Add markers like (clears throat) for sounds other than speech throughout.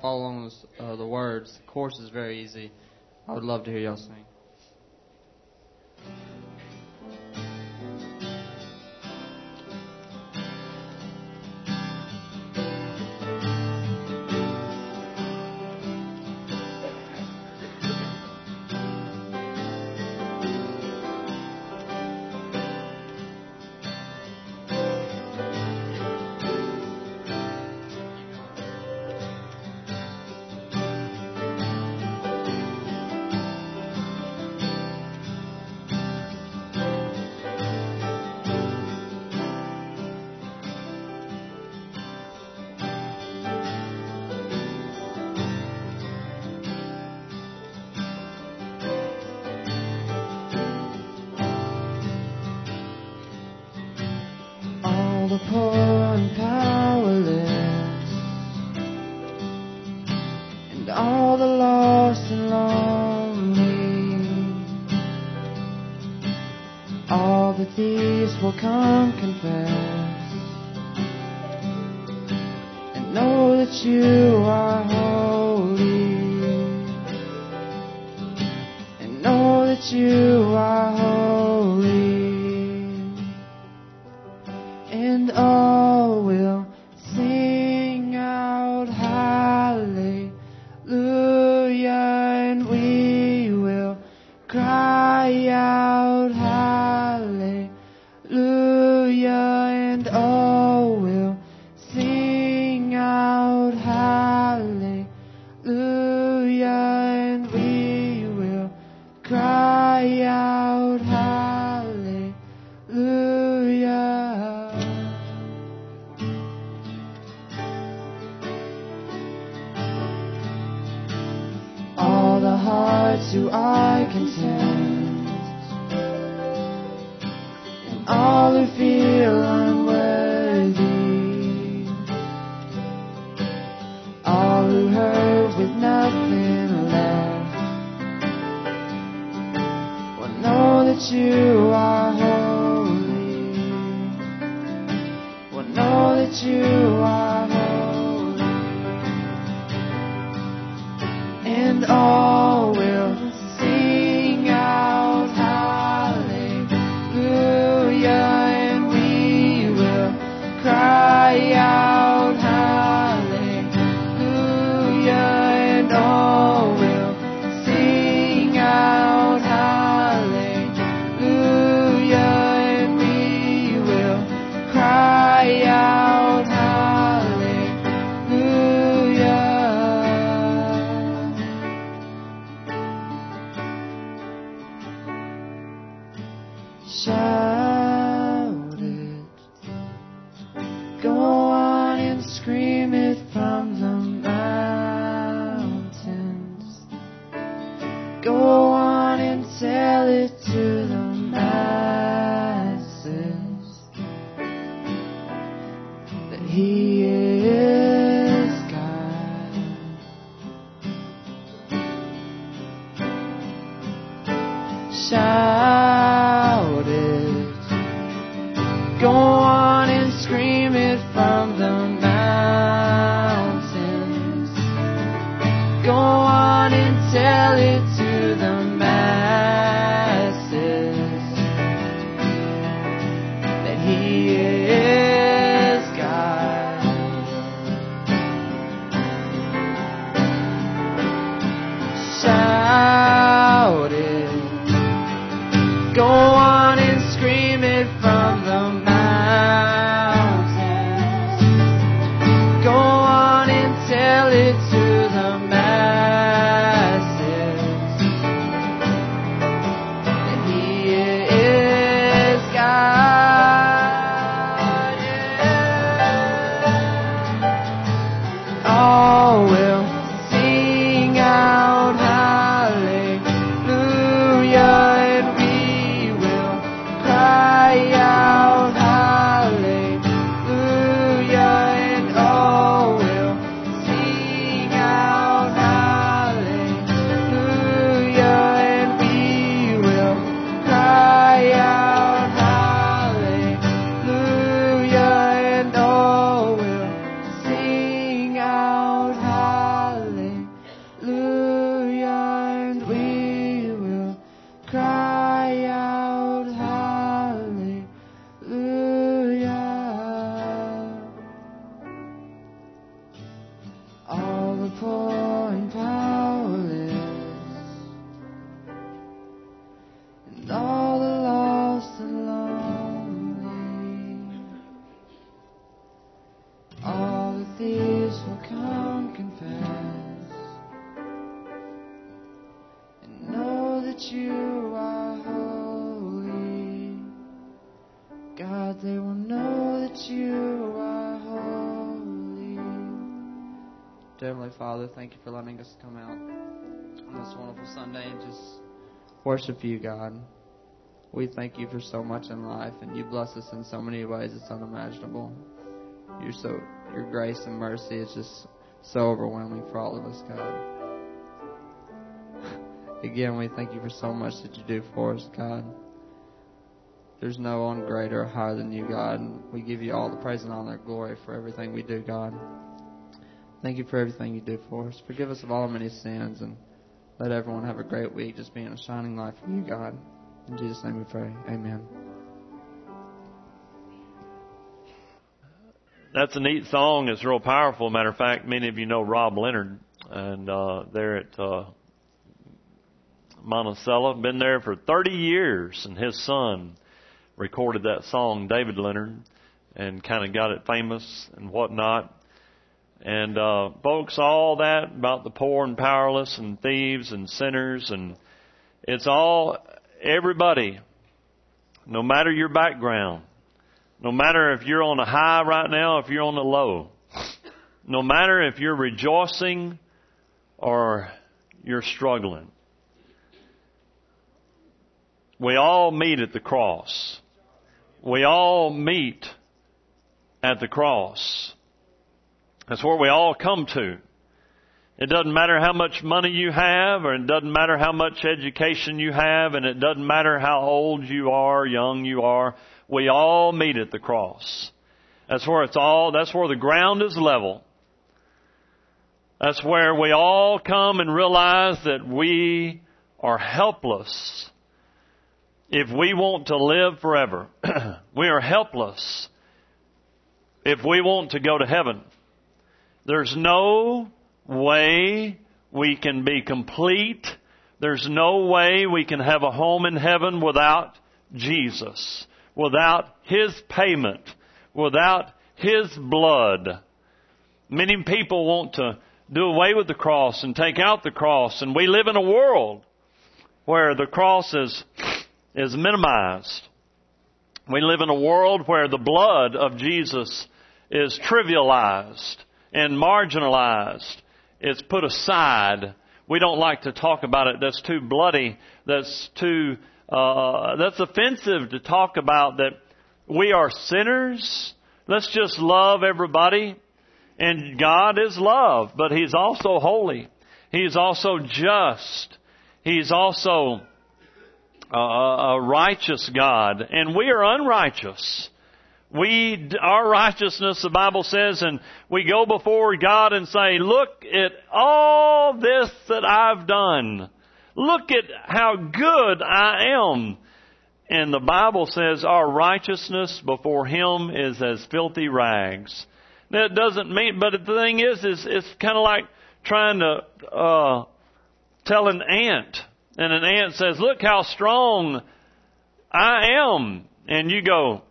follow along with uh, the words. The chorus is very easy. I would love to hear y'all sing. you. to the man. Father, thank you for letting us come out on this wonderful Sunday and just worship you, God. We thank you for so much in life, and you bless us in so many ways it's unimaginable. You're so your grace and mercy is just so overwhelming for all of us, God. (laughs) Again, we thank you for so much that you do for us, God. There's no one greater or higher than you, God. And we give you all the praise and honor and glory for everything we do, God. Thank you for everything you do for us. Forgive us of all our many sins and let everyone have a great week just being a shining light for you, God. In Jesus' name we pray. Amen. That's a neat song. It's real powerful. Matter of fact, many of you know Rob Leonard, and uh, they're at uh, Monticello. Been there for 30 years, and his son recorded that song, David Leonard, and kind of got it famous and whatnot. And uh, folks, all that about the poor and powerless and thieves and sinners, and it's all everybody, no matter your background, no matter if you're on a high right now, if you're on the low, no matter if you're rejoicing or you're struggling. We all meet at the cross. We all meet at the cross. That's where we all come to. It doesn't matter how much money you have, or it doesn't matter how much education you have, and it doesn't matter how old you are, young you are. We all meet at the cross. That's where it's all, that's where the ground is level. That's where we all come and realize that we are helpless if we want to live forever. (clears throat) we are helpless if we want to go to heaven. There's no way we can be complete. There's no way we can have a home in heaven without Jesus, without His payment, without His blood. Many people want to do away with the cross and take out the cross, and we live in a world where the cross is, is minimized. We live in a world where the blood of Jesus is trivialized and marginalized. It's put aside. We don't like to talk about it. That's too bloody. That's too, uh, that's offensive to talk about that we are sinners. Let's just love everybody. And God is love, but He's also holy. He's also just. He's also uh, a righteous God. And we are unrighteous. We, our righteousness, the Bible says, and we go before God and say, look at all this that I've done. Look at how good I am. And the Bible says our righteousness before Him is as filthy rags. That doesn't mean, but the thing is, is it's kind of like trying to uh, tell an ant, and an ant says, "Look how strong I am," and you go,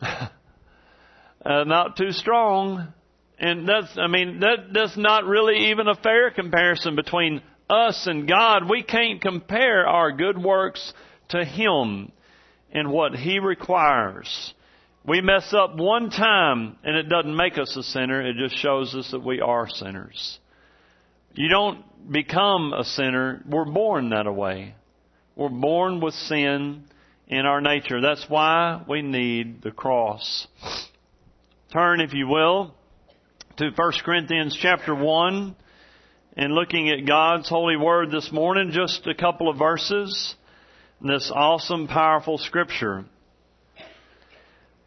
(laughs) uh, "Not too strong." And that's, I mean, that that's not really even a fair comparison between us and God. We can't compare our good works to Him and what He requires. We mess up one time and it doesn't make us a sinner, it just shows us that we are sinners. You don't become a sinner, we're born that way. We're born with sin in our nature. That's why we need the cross. Turn, if you will, to 1 Corinthians chapter 1 and looking at God's holy word this morning, just a couple of verses in this awesome, powerful scripture.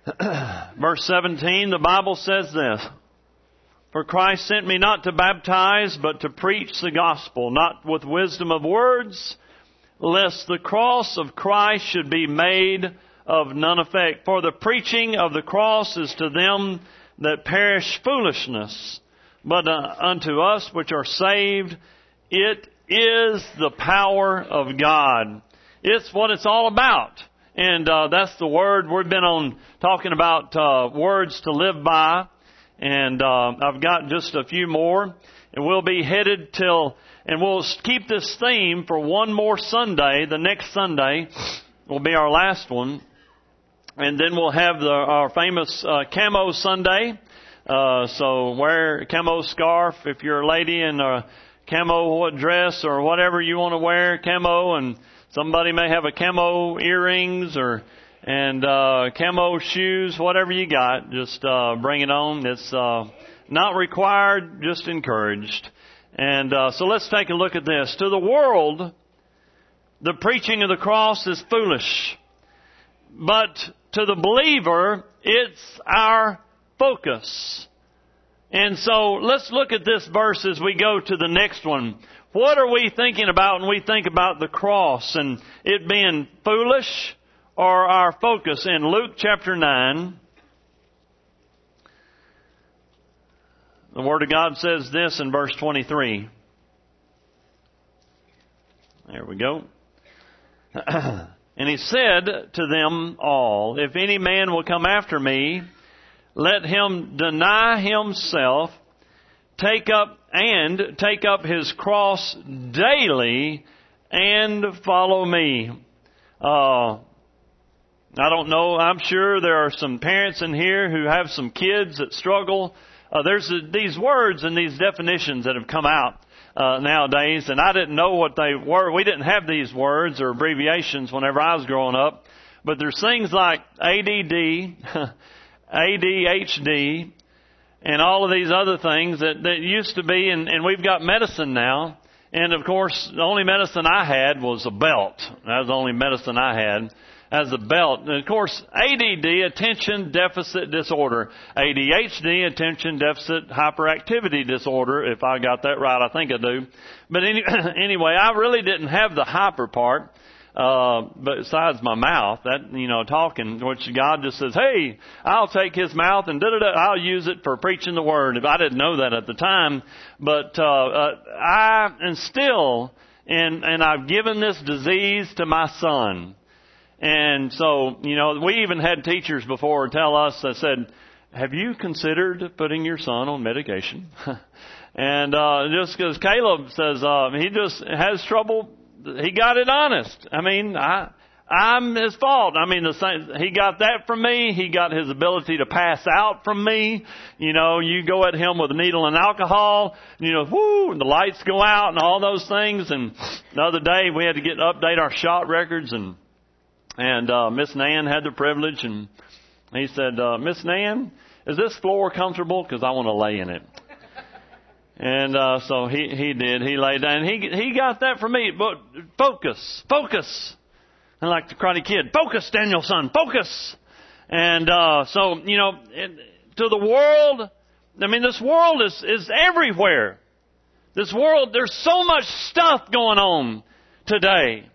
(clears throat) Verse 17, the Bible says this. For Christ sent me not to baptize, but to preach the gospel, not with wisdom of words, lest the cross of Christ should be made of none effect. For the preaching of the cross is to them that perish foolishness, but uh, unto us which are saved, it is the power of God. It's what it's all about. And uh, that's the word we've been on talking about uh, words to live by. And uh, I've got just a few more, and we'll be headed till, and we'll keep this theme for one more Sunday. The next Sunday will be our last one, and then we'll have the, our famous uh, camo Sunday. Uh, so wear camo scarf if you're a lady in a camo dress or whatever you want to wear, camo, and somebody may have a camo earrings or and uh, camo shoes, whatever you got, just uh, bring it on. It's uh, not required, just encouraged. And uh, so let's take a look at this. To the world, the preaching of the cross is foolish, but to the believer, it's our focus. And so let's look at this verse as we go to the next one. What are we thinking about when we think about the cross and it being foolish or our focus? In Luke chapter 9, the Word of God says this in verse 23. There we go. (clears throat) and he said to them all, If any man will come after me, let him deny himself, take up and take up his cross daily and follow me. Uh, I don't know. I'm sure there are some parents in here who have some kids that struggle. Uh, there's a, these words and these definitions that have come out uh, nowadays, and I didn't know what they were. We didn't have these words or abbreviations whenever I was growing up. But there's things like ADD, ADHD, (laughs) and all of these other things that, that used to be, and, and we've got medicine now. And of course, the only medicine I had was a belt. That was the only medicine I had as a belt. And of course, ADD, attention deficit disorder. ADHD, attention deficit hyperactivity disorder, if I got that right, I think I do. But any, (clears throat) anyway, I really didn't have the hyper part uh, besides my mouth, that, you know, talking, which God just says, hey, I'll take his mouth and da da da, I'll use it for preaching the word. If I didn't know that at the time, but, uh, uh, I am still, and, and I've given this disease to my son. And so, you know, we even had teachers before tell us that said, have you considered putting your son on medication? (laughs) and, uh, just because Caleb says, uh, he just has trouble he got it honest. I mean, I, I'm his fault. I mean, the same, he got that from me. He got his ability to pass out from me. You know, you go at him with a needle and alcohol, you know, whoo, and the lights go out and all those things. And the other day we had to get update our shot records and, and, uh, Miss Nan had the privilege and he said, uh, Miss Nan, is this floor comfortable? Cause I want to lay in it. And uh, so he he did. He laid down. He he got that from me. But focus, focus. And like the Karate Kid, focus, Daniel-san, focus. And uh, so you know, it, to the world, I mean, this world is is everywhere. This world, there's so much stuff going on today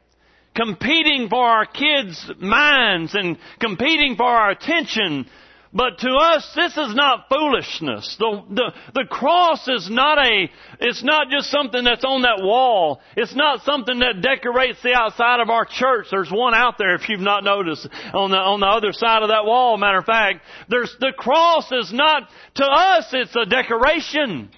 competing for our kids' minds and competing for our attention but to us, this is not foolishness. The, the, the cross is not a, it's not just something that's on that wall. It's not something that decorates the outside of our church. There's one out there if you've not noticed on the, on the other side of that wall. Matter of fact, there's, the cross is not, to us, it's a decoration.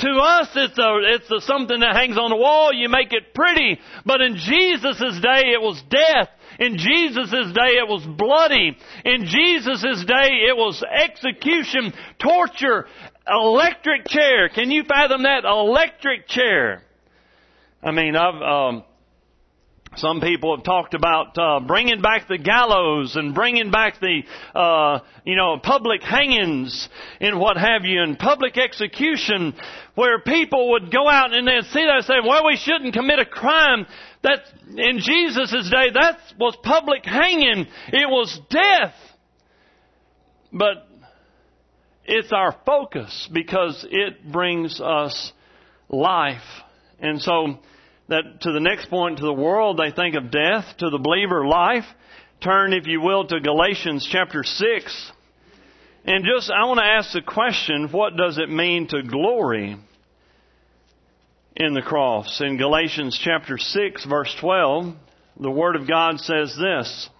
To us, it's a, it's a, something that hangs on the wall. You make it pretty. But in Jesus' day, it was death. In Jesus' day, it was bloody. In Jesus' day, it was execution, torture, electric chair. Can you fathom that? Electric chair. I mean, I've, um, some people have talked about uh, bringing back the gallows and bringing back the, uh, you know, public hangings and what have you, and public execution, where people would go out and they'd see that and say, "Well, we shouldn't commit a crime." That in Jesus' day, that was public hanging. It was death. But it's our focus because it brings us life. And so that to the next point to the world they think of death, to the believer life. Turn, if you will, to Galatians chapter 6. And just, I want to ask the question, what does it mean to glory in the cross? In Galatians chapter 6 verse 12, the Word of God says this,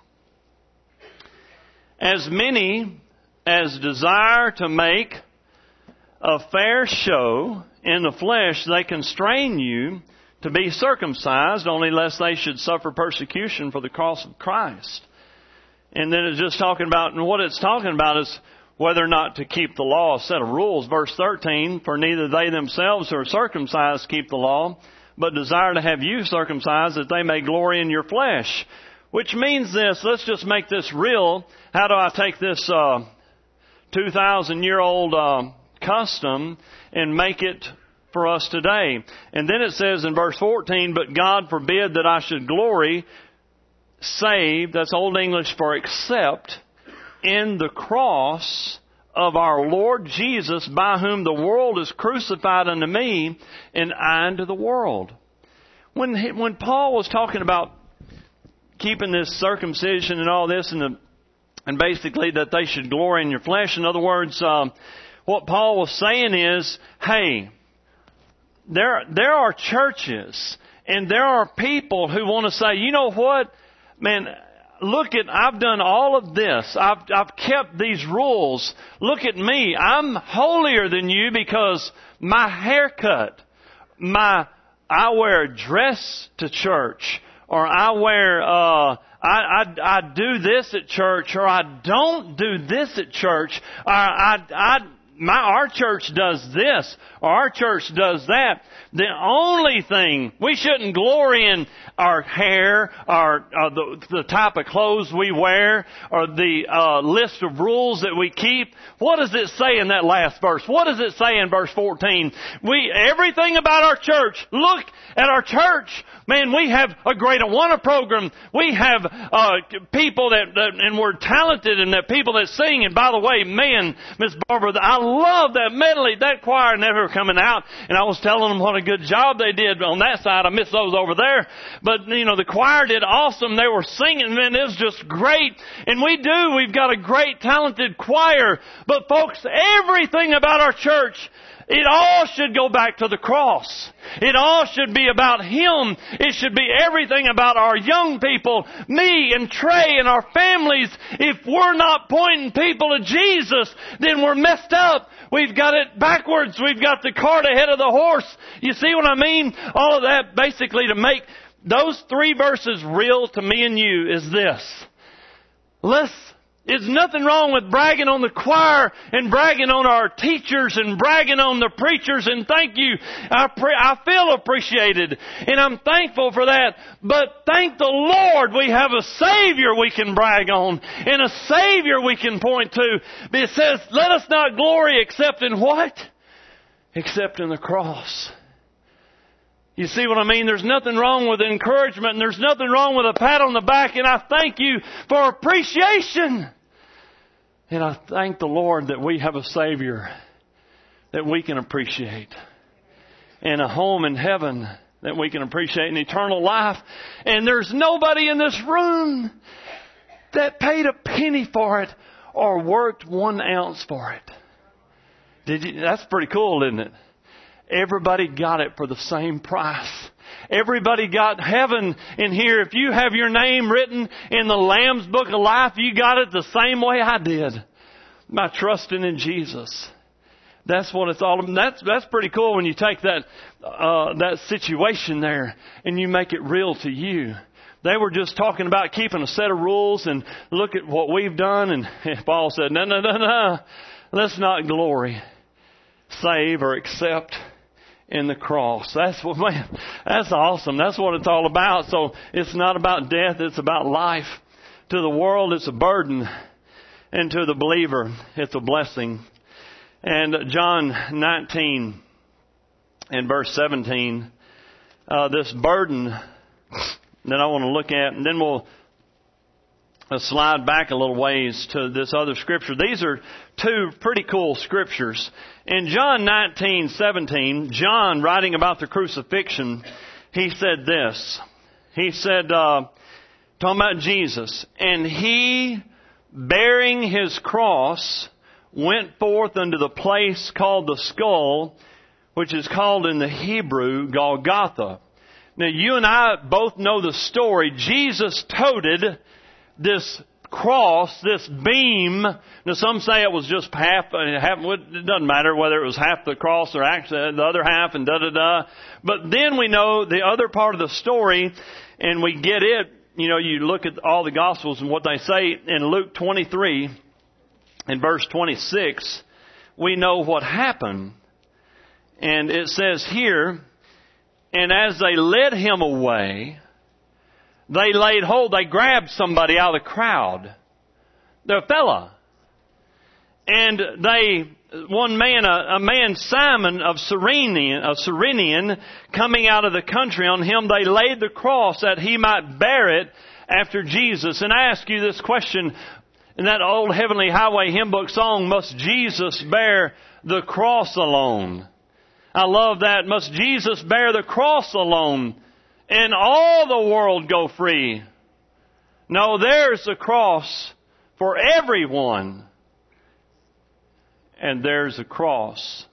As many as desire to make a fair show in the flesh, they constrain you to be circumcised, only lest they should suffer persecution for the cross of Christ. And then it's just talking about, and what it's talking about is whether or not to keep the law, a set of rules. Verse 13, for neither they themselves who are circumcised keep the law, but desire to have you circumcised that they may glory in your flesh. Which means this, let's just make this real. How do I take this, uh, 2,000 year old, uh, custom and make it for us today. And then it says in verse 14, but God forbid that I should glory, save, that's Old English for accept, in the cross of our Lord Jesus, by whom the world is crucified unto me, and I unto the world. When, he, when Paul was talking about keeping this circumcision and all this, and, the, and basically that they should glory in your flesh, in other words, um, what Paul was saying is, hey, there, there are churches and there are people who want to say, you know what? Man, look at, I've done all of this. I've, I've kept these rules. Look at me. I'm holier than you because my haircut, my, I wear a dress to church or I wear, uh, I, I, I do this at church or I don't do this at church or I, I, my, our church does this, our church does that. The only thing, we shouldn't glory in our hair, or, uh, the, the type of clothes we wear, or the uh, list of rules that we keep. What does it say in that last verse? What does it say in verse 14? We, everything about our church, look at our church. Man, we have a great Awana program. We have uh, people that, that, and we're talented, and that people that sing. And by the way, man, Miss Barbara, I love that medley, that choir never coming out. And I was telling them what a good job they did on that side. I miss those over there. But, you know, the choir did awesome. They were singing, man, it was just great. And we do, we've got a great, talented choir. But folks, everything about our church it all should go back to the cross. It all should be about Him. It should be everything about our young people, me and Trey and our families. If we're not pointing people to Jesus, then we're messed up. We've got it backwards. We've got the cart ahead of the horse. You see what I mean? All of that basically to make those three verses real to me and you is this. Let's there's nothing wrong with bragging on the choir and bragging on our teachers and bragging on the preachers and thank you. I, pre- I feel appreciated and I'm thankful for that. But thank the Lord we have a Savior we can brag on and a Savior we can point to. But it says, let us not glory except in what? Except in the cross. You see what I mean? There's nothing wrong with encouragement and there's nothing wrong with a pat on the back and I thank you for appreciation. And I thank the Lord that we have a Savior that we can appreciate. And a home in heaven that we can appreciate an eternal life. And there's nobody in this room that paid a penny for it or worked one ounce for it. Did you? That's pretty cool, isn't it? Everybody got it for the same price. Everybody got heaven in here. If you have your name written in the Lamb's Book of Life, you got it the same way I did. By trusting in Jesus. That's what it's all about. That's, that's pretty cool when you take that, uh, that situation there and you make it real to you. They were just talking about keeping a set of rules and look at what we've done and (laughs) Paul said, no, no, no, no. Let's not glory, save or accept in the cross. That's what, (laughs) man, that's awesome. That's what it's all about. So it's not about death, it's about life. To the world, it's a burden. And to the believer, it's a blessing. And John 19 and verse 17, uh, this burden that I want to look at, and then we'll slide back a little ways to this other scripture. These are two pretty cool scriptures. In John 19:17, John writing about the crucifixion, he said this. He said, uh, talking about Jesus, and he, bearing his cross, went forth unto the place called the skull, which is called in the Hebrew Golgotha. Now you and I both know the story. Jesus toted this cross, this beam. Now some say it was just half, uh, half, it doesn't matter whether it was half the cross or actually the other half and da da da. But then we know the other part of the story and we get it, you know, you look at all the gospels and what they say in Luke 23 in verse 26, we know what happened. And it says here, and as they led him away, they laid hold, they grabbed somebody out of the crowd. The fella. And they, one man, a, a man Simon of Cyrenian, of Cyrenian, coming out of the country, on him they laid the cross that he might bear it after Jesus. And I ask you this question, in that old Heavenly Highway hymn book song, must Jesus bear the cross alone? I love that. Must Jesus bear the cross alone and all the world go free? No, there's a cross for everyone. And there's a cross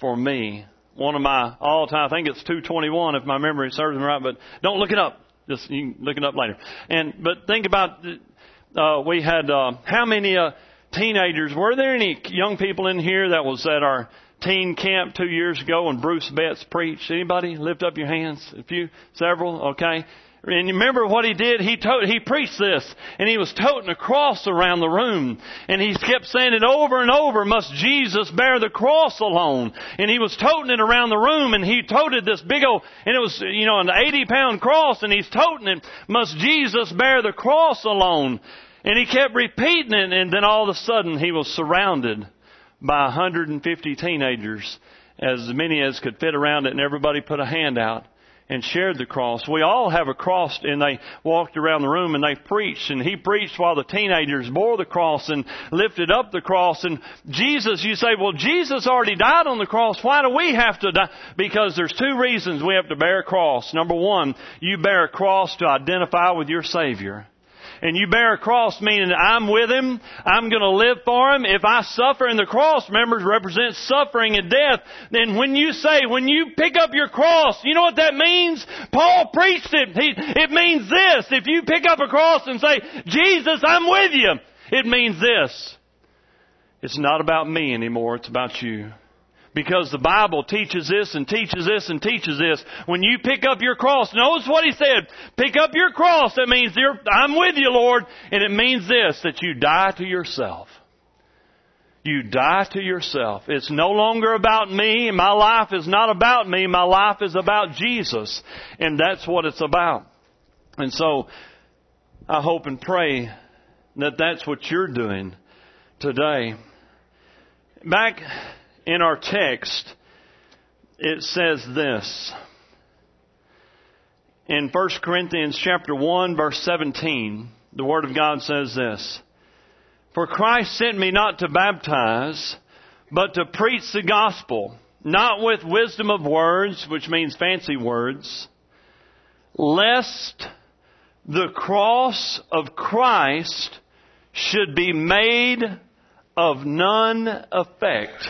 for me. One of my all time, I think it's 221 if my memory serves me right, but don't look it up. Just you can look it up later. And, but think about, uh, we had, uh, how many, uh, teenagers, were there any young people in here that was at our teen camp two years ago when Bruce Betts preached? Anybody lift up your hands? A few, several, okay. And remember what he did? He told, he preached this, and he was toting a cross around the room, and he kept saying it over and over, must Jesus bear the cross alone? And he was toting it around the room, and he toted this big old, and it was, you know, an 80 pound cross, and he's toting it, must Jesus bear the cross alone? And he kept repeating it, and then all of a sudden he was surrounded by 150 teenagers, as many as could fit around it, and everybody put a hand out and shared the cross. We all have a cross, and they walked around the room and they preached, and he preached while the teenagers bore the cross and lifted up the cross. And Jesus, you say, well, Jesus already died on the cross. Why do we have to die? Because there's two reasons we have to bear a cross. Number one, you bear a cross to identify with your Savior and you bear a cross meaning I'm with Him, I'm gonna live for Him. If I suffer in the cross, members represent suffering and death, then when you say, when you pick up your cross, you know what that means? Paul preached it. He, it means this. If you pick up a cross and say, Jesus, I'm with you, it means this. It's not about me anymore, it's about you. Because the Bible teaches this and teaches this and teaches this. When you pick up your cross, notice what he said. Pick up your cross. That means I'm with you, Lord. And it means this, that you die to yourself. You die to yourself. It's no longer about me. My life is not about me. My life is about Jesus. And that's what it's about. And so, I hope and pray that that's what you're doing today. Back in our text, it says this. In 1 Corinthians chapter 1 verse 17, the Word of God says this. For Christ sent me not to baptize, but to preach the gospel, not with wisdom of words, which means fancy words, lest the cross of Christ should be made of none effect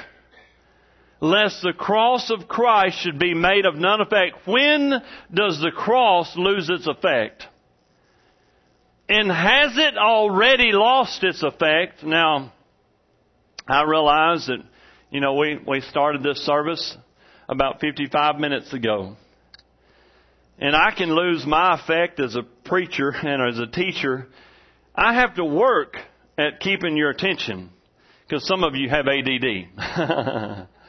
lest the cross of Christ should be made of none effect. When does the cross lose its effect? And has it already lost its effect? Now, I realize that, you know, we, we started this service about 55 minutes ago. And I can lose my effect as a preacher (laughs) and as a teacher. I have to work at keeping your attention because some of you have ADD. (laughs)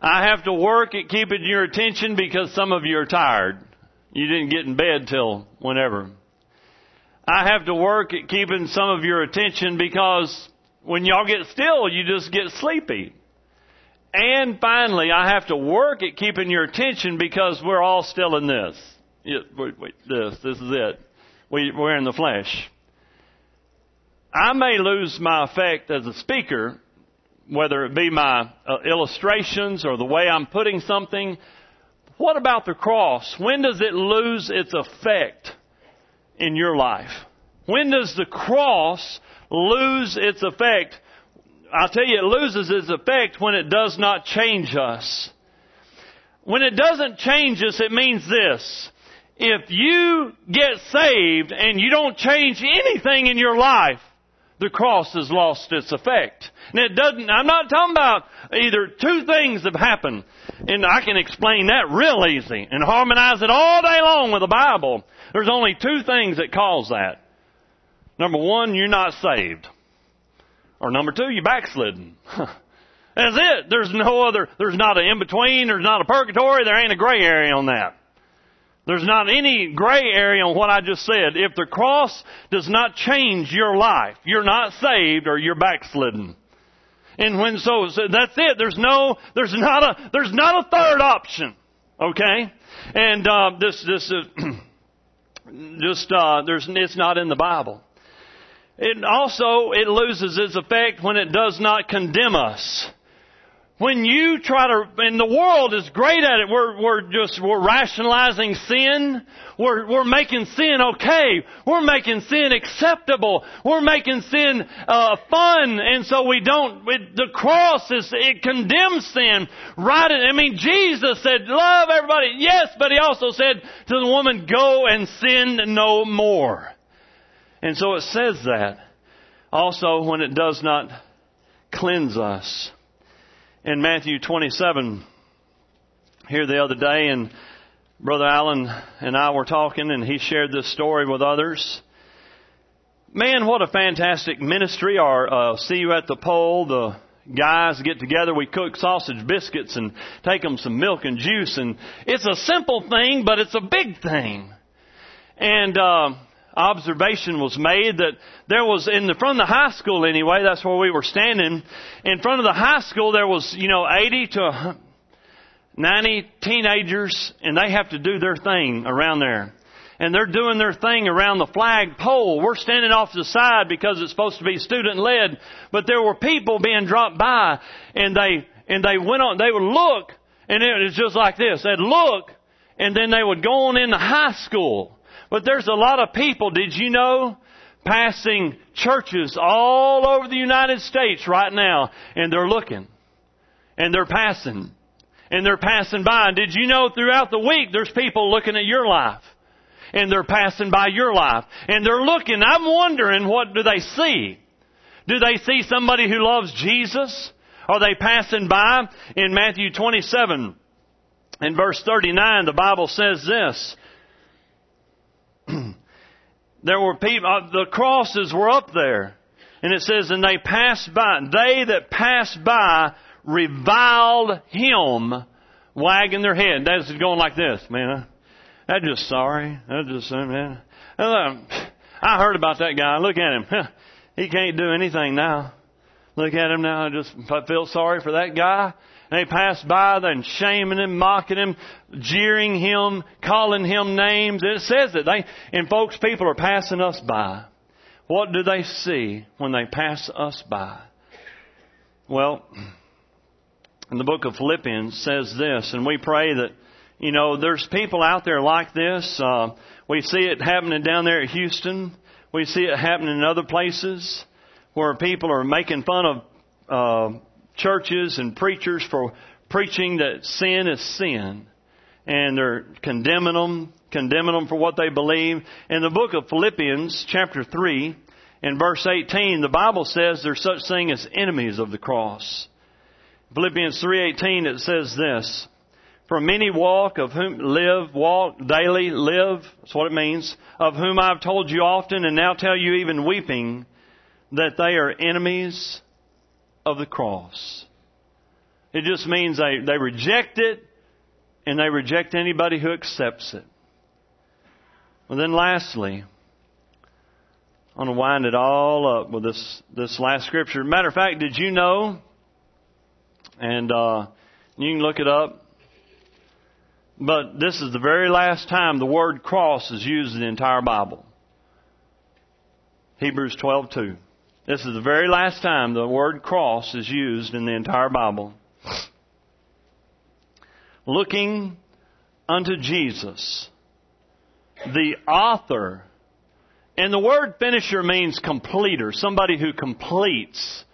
I have to work at keeping your attention because some of you are tired. You didn't get in bed till whenever. I have to work at keeping some of your attention because when y'all get still, you just get sleepy. And finally, I have to work at keeping your attention because we're all still in this. this, this is it. We, we're in the flesh. I may lose my effect as a speaker whether it be my uh, illustrations or the way I'm putting something, what about the cross? When does it lose its effect in your life? When does the cross lose its effect? I'll tell you, it loses its effect when it does not change us. When it doesn't change us, it means this. If you get saved and you don't change anything in your life, the cross has lost its effect. And it doesn't, I'm not talking about either two things have happened, and I can explain that real easy and harmonize it all day long with the Bible. There's only two things that cause that. Number one, you're not saved. Or number two, you're backslidden. (laughs) That's it. There's no other, there's not an in-between, there's not a purgatory, there ain't a gray area on that. There's not any gray area on what I just said. If the cross does not change your life, you're not saved or you're backslidden. And when so, so that's it. There's no, there's not a, there's not a third option. Okay? And, uh, this, this, uh, (clears throat) just, uh, there's, it's not in the Bible. It also, it loses its effect when it does not condemn us. When you try to, and the world is great at it, we're, we're just, we're rationalizing sin. We're, we're making sin okay. We're making sin acceptable. We're making sin, uh, fun. And so we don't, it, the cross is, it condemns sin. Right, I mean, Jesus said, love everybody. Yes, but he also said to the woman, go and sin no more. And so it says that. Also, when it does not cleanse us. In Matthew 27, here the other day, and Brother Allen and I were talking, and he shared this story with others. Man, what a fantastic ministry. Our uh, See You at the Pole, the guys get together, we cook sausage biscuits and take them some milk and juice, and it's a simple thing, but it's a big thing. And, uh, observation was made that there was in the front of the high school anyway, that's where we were standing. In front of the high school there was, you know, 80 to 90 teenagers and they have to do their thing around there. And they're doing their thing around the flag pole. We're standing off to the side because it's supposed to be student led, but there were people being dropped by and they, and they went on, they would look and it was just like this. They'd look and then they would go on into high school. But there's a lot of people, did you know, passing churches all over the United States right now, and they're looking. And they're passing. And they're passing by. And did you know throughout the week there's people looking at your life? And they're passing by your life. And they're looking. I'm wondering what do they see? Do they see somebody who loves Jesus? Are they passing by? In Matthew 27, in verse 39, the Bible says this. (clears throat) there were people, uh, the crosses were up there. And it says, and they passed by, they that passed by reviled him, wagging their head. That's going like this, man. That's just sorry. That's just, uh, man. I heard about that guy. Look at him. (laughs) He can't do anything now. Look at him now. I just feel sorry for that guy. They passed by then shaming him, mocking him, jeering him, calling him names. It says that they, and folks, people are passing us by. What do they see when they pass us by? Well, in the book of Philippians says this, and we pray that, you know, there's people out there like this. Uh, we see it happening down there at Houston. We see it happening in other places where people are making fun of uh, churches and preachers for preaching that sin is sin. And they're condemning them, condemning them for what they believe. In the book of Philippians, chapter 3, in verse 18, the Bible says there's such thing as enemies of the cross. Philippians 3:18 it says this, for many walk of whom live, walk daily, live, that's what it means, of whom I've told you often and now tell you even weeping, that they are enemies of the cross. It just means they, they reject it and they reject anybody who accepts it. Well, then lastly, I want to wind it all up with this, this last scripture. Matter of fact, did you know, and uh, you can look it up, but this is the very last time the word cross is used in the entire Bible. Hebrews 12:2. This is the very last time the word cross is used in the entire Bible. Looking unto Jesus, the author. And the word finisher means completer, somebody who completes.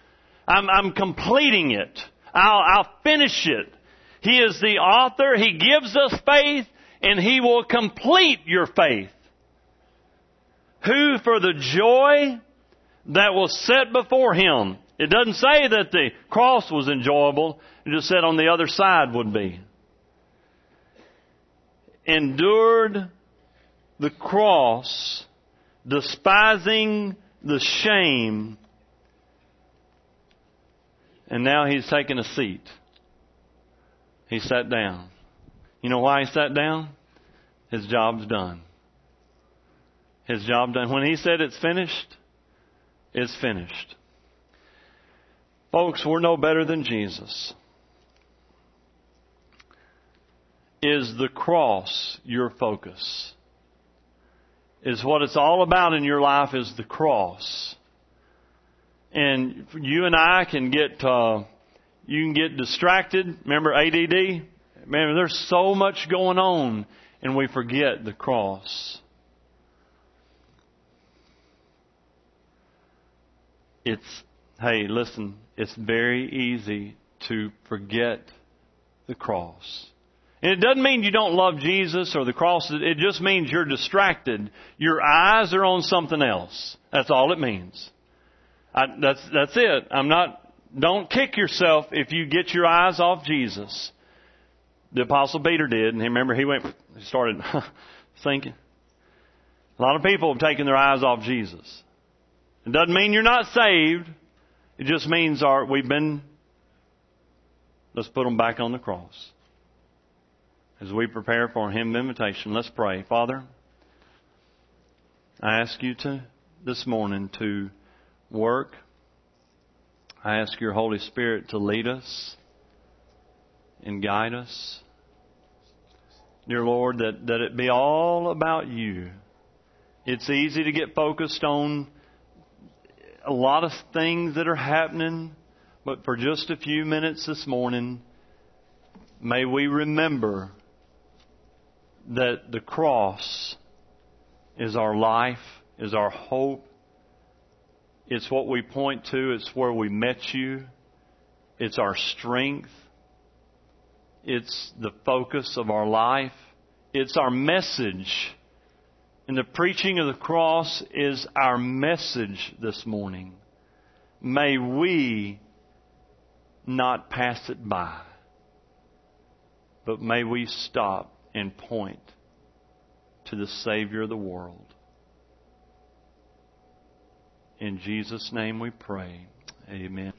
I'm, I'm completing it. I'll, I'll finish it. He is the author. He gives us faith and He will complete your faith. Who for the joy that was set before Him. It doesn't say that the cross was enjoyable. It just said on the other side would be. Endured the cross, despising the shame, and now he's taken a seat. He sat down. You know why he sat down? His job's done. His job done. When he said it's finished, it's finished. Folks, we're no better than Jesus. Is the cross your focus? Is what it's all about in your life is the cross. And you and I can get, uh, you can get distracted. Remember ADD? Man, there's so much going on and we forget the cross. It's, hey, listen, it's very easy to forget the cross. And it doesn't mean you don't love Jesus or the cross. It just means you're distracted. Your eyes are on something else. That's all it means. I, that's, that's it. I'm not, don't kick yourself if you get your eyes off Jesus. The apostle Peter did, and remember he went, he started (laughs) thinking. A lot of people have taken their eyes off Jesus. It doesn't mean you're not saved. It just means our, we've been, let's put them back on the cross as we prepare for a hymn of invitation, let's pray. Father, I ask you to this morning to work. I ask your Holy Spirit to lead us and guide us. Dear Lord, that, that it be all about you. It's easy to get focused on a lot of things that are happening, but for just a few minutes this morning, may we remember that the cross is our life, is our hope. It's what we point to. It's where we met you. It's our strength. It's the focus of our life. It's our message. And the preaching of the cross is our message this morning. May we not pass it by, but may we stop and point to the Savior of the world. In Jesus' name we pray. Amen.